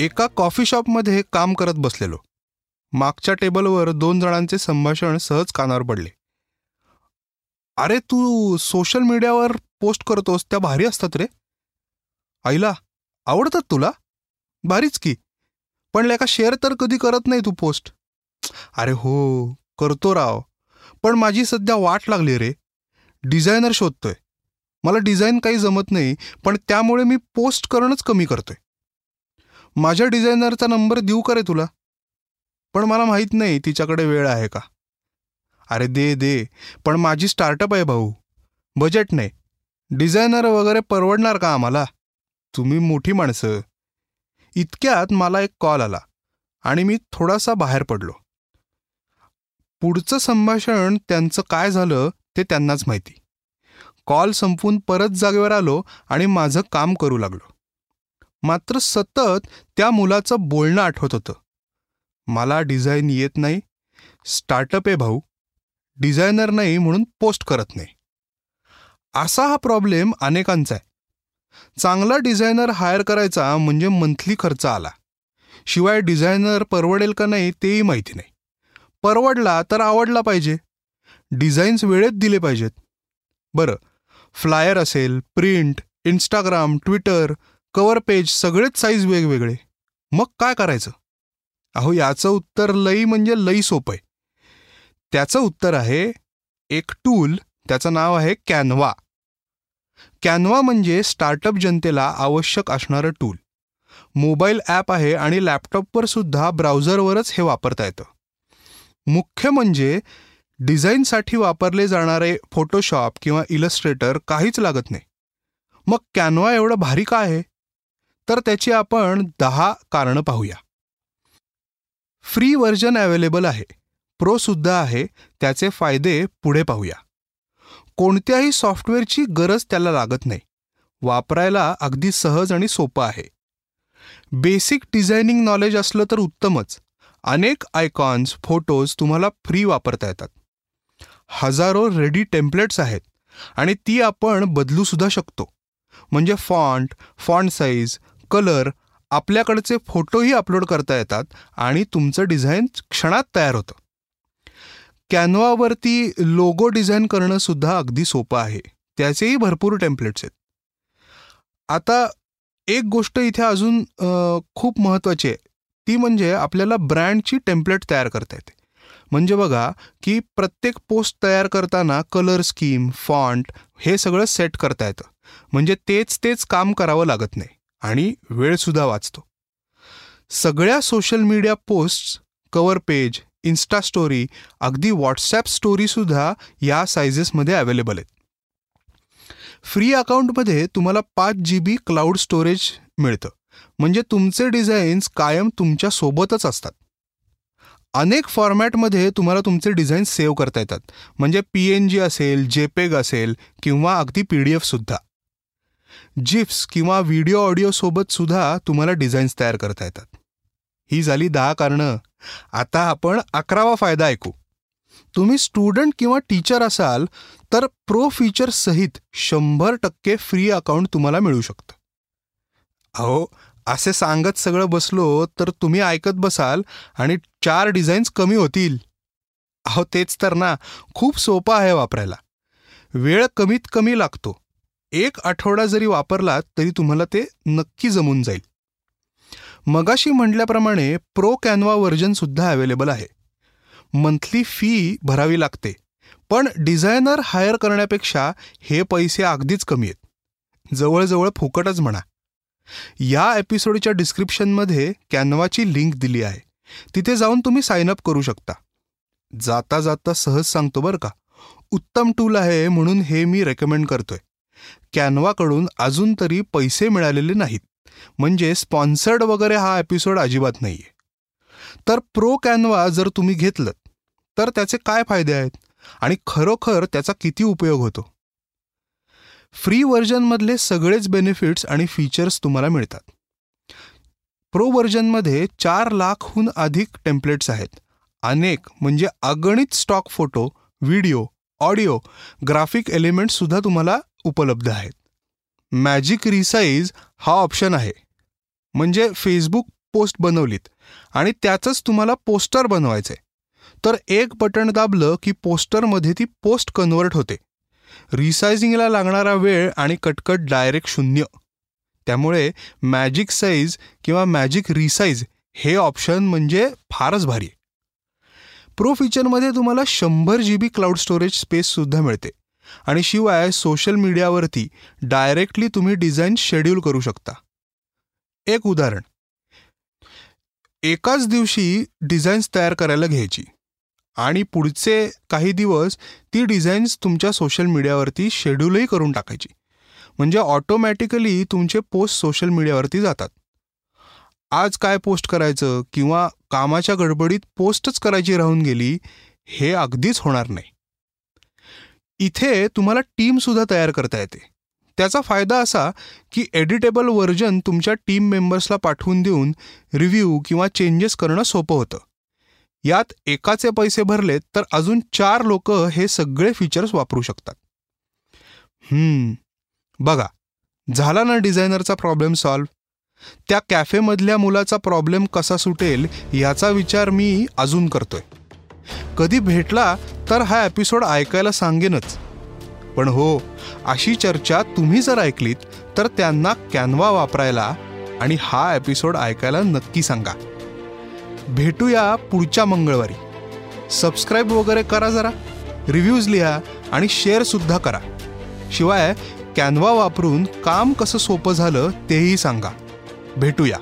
एका कॉफी शॉपमध्ये काम करत बसलेलो. मागच्या टेबलवर दोन जणांचे संभाषण सहज कानावर पडले. अरे तू सोशल मीडियावर पोस्ट करतोस त्या भारी असतात रे. आईला आवडतात तुला? भारीच की. पण लेका शेअर तर कधी करत नाही तू पोस्ट. अरे हो करतो राव. पण माझी सध्या वाट लागली रे. डिझायनर शोधतोय. मला डिझाईन काही जमत नाही पण त्यामुळे मी पोस्ट करणंच कमी करतोय. माझ्या डिझायनरचा नंबर देऊ का रे तुला? पण मला माहीत नाही तिच्याकडे वेळ आहे का. अरे दे दे. पण माझी स्टार्टअप आहे भाऊ. बजेट नाही. डिझायनर वगैरे परवडणार का आम्हाला? तुम्ही मोठी माणसं. इतक्यात मला एक कॉल आला आणि मी थोडासा बाहेर पडलो. पुढचं संभाषण त्यांचं काय झालं ते त्यांनाच माहिती. कॉल संपून परत जागेवर आलो आणि माझं काम करू लागलो. मात्र सतत त्या मुलाचं बोलणं आठवत होतं. मला डिझाईन येत नाही. स्टार्टअप आहे भाऊ. डिझायनर नाही म्हणून पोस्ट करत नाही. असा हा प्रॉब्लेम अनेकांचा आहे. चांगला डिझायनर हायर करायचा म्हणजे मंथली खर्च आला. शिवाय डिझायनर परवडेल का नाही तेही माहिती नाही. परवडला तर आवडला पाहिजे. डिझाईन्स वेळेत दिले पाहिजेत. बरं फ्लायर असेल print Instagram Twitter cover page सगळेच साईज वेगवेगळे. मग काय करायचं? अहो याचं उत्तर लई म्हणजे लई सोपं आहे. त्याचं उत्तर आहे एक टूल त्याचं नाव आहे कॅनवा कॅनवा म्हणजे स्टार्टअप जनतेला आवश्यक असणारं टूल मोबाईल ॲप आहे आणि लॅपटॉपवर सुद्धा ब्राउझरवरच हे वापरता येतं. मुख्य म्हणजे डिझाईनसाठी वापरले जाणारे फोटोशॉप किंवा इलस्ट्रेटर काहीच लागत नाही. मग कॅनवा एवढं भारी का आहे? तर त्याची आपण दहा कारणं पाहूया. फ्री व्हर्जन अवेलेबल आहे. प्रो सुद्धा आहे. त्याचे फायदे पुढे पाहूया. कोणत्याही सॉफ्टवेअरची गरज त्याला लागत नाही. वापरायला अगदी सहज आणि सोपं आहे. बेसिक डिझायनिंग नॉलेज असलं तर उत्तमच. अनेक आयकॉन्स फोटोज तुम्हाला फ्री वापरता येतात. हजारो रेडी टेम्पलेट्स आहेत आणि ती आपण बदलू सुद्धा शकतो. म्हणजे फॉन्ट फॉन्ट साईज कलर आपल्याकडचे फोटोही अपलोड करता येतात आणि तुमचं डिझाईन क्षणात तयार होतं. कॅनवावरती लोगो डिझाईन करणं सुद्धा अगदी सोपं आहे. त्याचेही भरपूर टेम्पलेट्स आहेत. आता एक गोष्ट इथे अजून खूप महत्त्वाची आहे. ती म्हणजे आपल्याला ब्रँडची टेम्पलेट तयार करता येते. म्हणजे बघा की प्रत्येक पोस्ट तयार करताना कलर स्कीम फॉन्ट हे सगळं सेट करता येतं. म्हणजे तेच तेच काम करावं लागत नाही. आणि वेळसुद्धा वाचतो. सगळ्या social media post cover page insta story अगदी व्हॉट्सॲप स्टोरीसुद्धा या सायझेसमध्ये अवेलेबल आहेत. फ्री अकाउंटमध्ये तुम्हाला पाच जी बी क्लाउड स्टोरेज मिळतं. म्हणजे तुमचे डिझाईन्स कायम तुमच्या सोबतच असतात. अनेक फॉर्मॅटमध्ये तुम्हाला तुमचे डिझाईन सेव्ह करता येतात. म्हणजे पी एन जी असेल जेपेग असेल किंवा अगदी पी डी एफसुद्धा जिप्स किंवा व्हिडिओ ऑडिओसोबत सुद्धा तुम्हाला डिझाईन्स तयार करता येतात. ही झाली दहा कारणं. आता आपण अकरावा फायदा ऐकू. तुम्ही स्टुडंट किंवा टीचर असाल तर प्रो फीचर सहित शंभर टक्के फ्री अकाउंट तुम्हाला मिळू शकतं. अहो असे सांगत सगळं बसलो तर तुम्ही ऐकत बसाल आणि चार डिझाईन्स कमी होतील. अहो तेच तर ना. खूप सोपं आहे वापरायला. वेळ कमीत कमी लागतो. एक आठवडा जरी वापरलात तरी तुम्हाला ते नक्की जमून जाईल. मगाशी म्हटल्याप्रमाणे प्रो कॅनवा व्हर्जनसुद्धा अवेलेबल आहे. मंथली फी भरावी लागते पण डिझायनर हायर करण्यापेक्षा हे पैसे अगदीच कमी आहेत. जवळजवळ फुकटच म्हणा. या एपिसोडच्या डिस्क्रिप्शनमध्ये कॅनवाची लिंक दिली आहे. तिथे जाऊन तुम्ही साइन अप करू शकता. जाता जाता सहज सांगतो बरं का. उत्तम टूल आहे म्हणून हे मी रेकमेंड करतोय. कॅनवाकडून अजून तरी पैसे मिळालेले नाहीत. म्हणजे स्पॉन्सर्ड वगैरे हा एपिसोड अजिबात नाही आहे तर प्रो कॅनवा जर तुम्ही घेतलं तर त्याचे काय फायदे आहेत? आणि खरोखर त्याचा किती उपयोग होतो? फ्री व्हर्जनमधले सगळेच बेनिफिट्स आणि फीचर्स तुम्हाला मिळतात. प्रो व्हर्जनमध्ये चार लाखहून अधिक टेम्पलेट्स आहेत. अनेक म्हणजे अगणित stock photo video audio graphic एलिमेंट्ससुद्धा तुम्हाला उपलब्ध आहेत. मॅजिक रिसाईज हा ऑप्शन आहे. म्हणजे फेसबुक पोस्ट बनवलीत आणि त्याचंच तुम्हाला पोस्टर बनवायचं आहे तर एक बटन दाबलं की पोस्टरमध्ये ती पोस्ट कन्वर्ट होते. रिसायझिंगला लागणारा वेळ आणि कटकट डायरेक्ट शून्य. त्यामुळे मॅजिक साईज किंवा मॅजिक रिसाईज हे ऑप्शन म्हणजे फारच भारी प्रो फीचरमध्ये तुम्हाला शंभर जी बी क्लाउड स्टोरेज स्पेससुद्धा मिळते. आणि शिवाय सोशल मीडियावरती डायरेक्टली तुम्ही डिझाईन शेड्यूल करू शकता. एक उदाहरण. एकाच दिवशी डिझाईन्स तयार करायला घ्यायची आणि पुढचे काही दिवस ती डिझाईन्स तुमच्या सोशल मीडियावरती शेड्यूलही करून टाकायची. म्हणजे ऑटोमॅटिकली तुमचे पोस्ट सोशल मीडियावरती जातात. आज काय पोस्ट करायचं किंवा कामाच्या गडबडीत पोस्टच करायची राहून गेली हे अगदीच होणार नाही. इथे तुम्हाला टीमसुद्धा तयार करता येते. त्याचा फायदा असा की एडिटेबल व्हर्जन तुमच्या टीम मेंबर्सला पाठवून देऊन रिव्ह्यू किंवा चेंजेस करणं सोपं होतं. यात एकाचे पैसे भरलेत तर अजून चार लोक हे सगळे फीचर्स वापरू शकतात. बघा झाला ना डिझायनरचा प्रॉब्लेम सॉल्व त्या कॅफेमधल्या मुलाचा प्रॉब्लेम कसा सुटेल याचा विचार मी अजून करतोय. कधी भेटला तर हा एपिसोड ऐकायला सांगेनच. पण हो अशी चर्चा तुम्ही जर ऐकलीत तर त्यांना कॅनवा वापरायला आणि हा एपिसोड ऐकायला नक्की सांगा. भेटूया पुढच्या मंगळवारी. सबस्क्राईब वगैरे करा जरा रिव्ह्यूज लिहा आणि शेअरसुद्धा करा. शिवाय कॅनवा वापरून काम कसं सोपं झालं तेही सांगा. भेटूया.